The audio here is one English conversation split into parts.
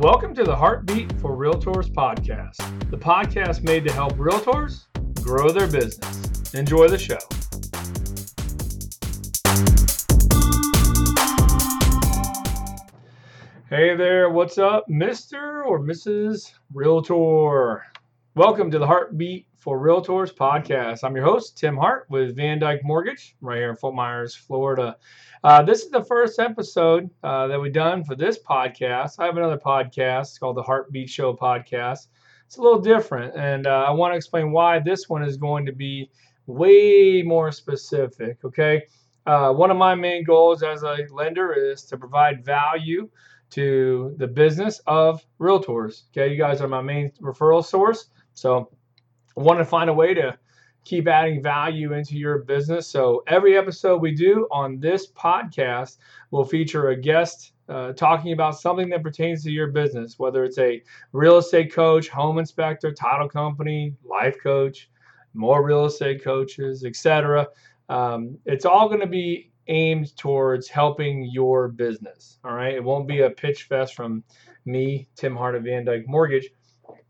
Welcome to the Hartbeat for Realtors podcast, the podcast made to help realtors grow their business. Enjoy the show. Hey there, what's up, Mr. or Mrs. Realtor? Welcome to the Hartbeat for Realtors podcast. I'm your host, Tim Hart with Van Dyk Mortgage, right here in Fort Myers, Florida. Uh, this is the first episode uh, that we've done for this podcast. I have another podcast called the HartBeat Show Podcast. It's a little different, and uh, I want to explain why this one is going to be way more specific. Okay, uh, one of my main goals as a lender is to provide value to the business of realtors. Okay, you guys are my main referral source, so I want to find a way to keep adding value into your business. So every episode we do on this podcast will feature a guest uh, talking about something that pertains to your business, whether it's a real estate coach, home inspector, title company, life coach, more real estate coaches, etc. Um, it's all going to be aimed towards helping your business. All right. It won't be a pitch fest from me, Tim Hart of Van Dyk Mortgage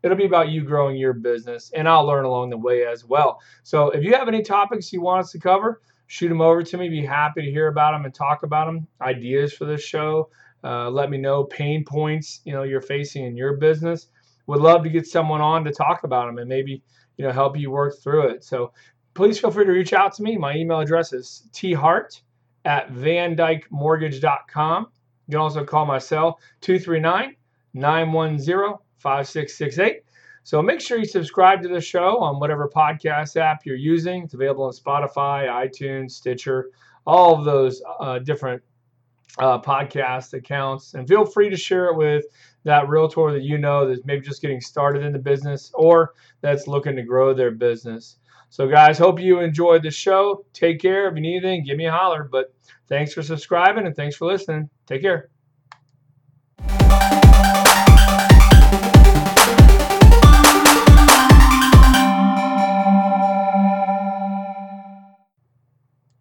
it'll be about you growing your business and I'll learn along the way as well. So if you have any topics you want us to cover, shoot them over to me. Be happy to hear about them and talk about them. Ideas for this show. Uh, let me know pain points you know you're facing in your business. Would love to get someone on to talk about them and maybe you know help you work through it. So please feel free to reach out to me. My email address is thart at vandykmortgage.com. You can also call my cell 239 910 5668. So make sure you subscribe to the show on whatever podcast app you're using. It's available on Spotify, iTunes, Stitcher, all of those uh, different uh, podcast accounts. And feel free to share it with that realtor that you know that's maybe just getting started in the business or that's looking to grow their business. So, guys, hope you enjoyed the show. Take care. If you need anything, give me a holler. But thanks for subscribing and thanks for listening. Take care.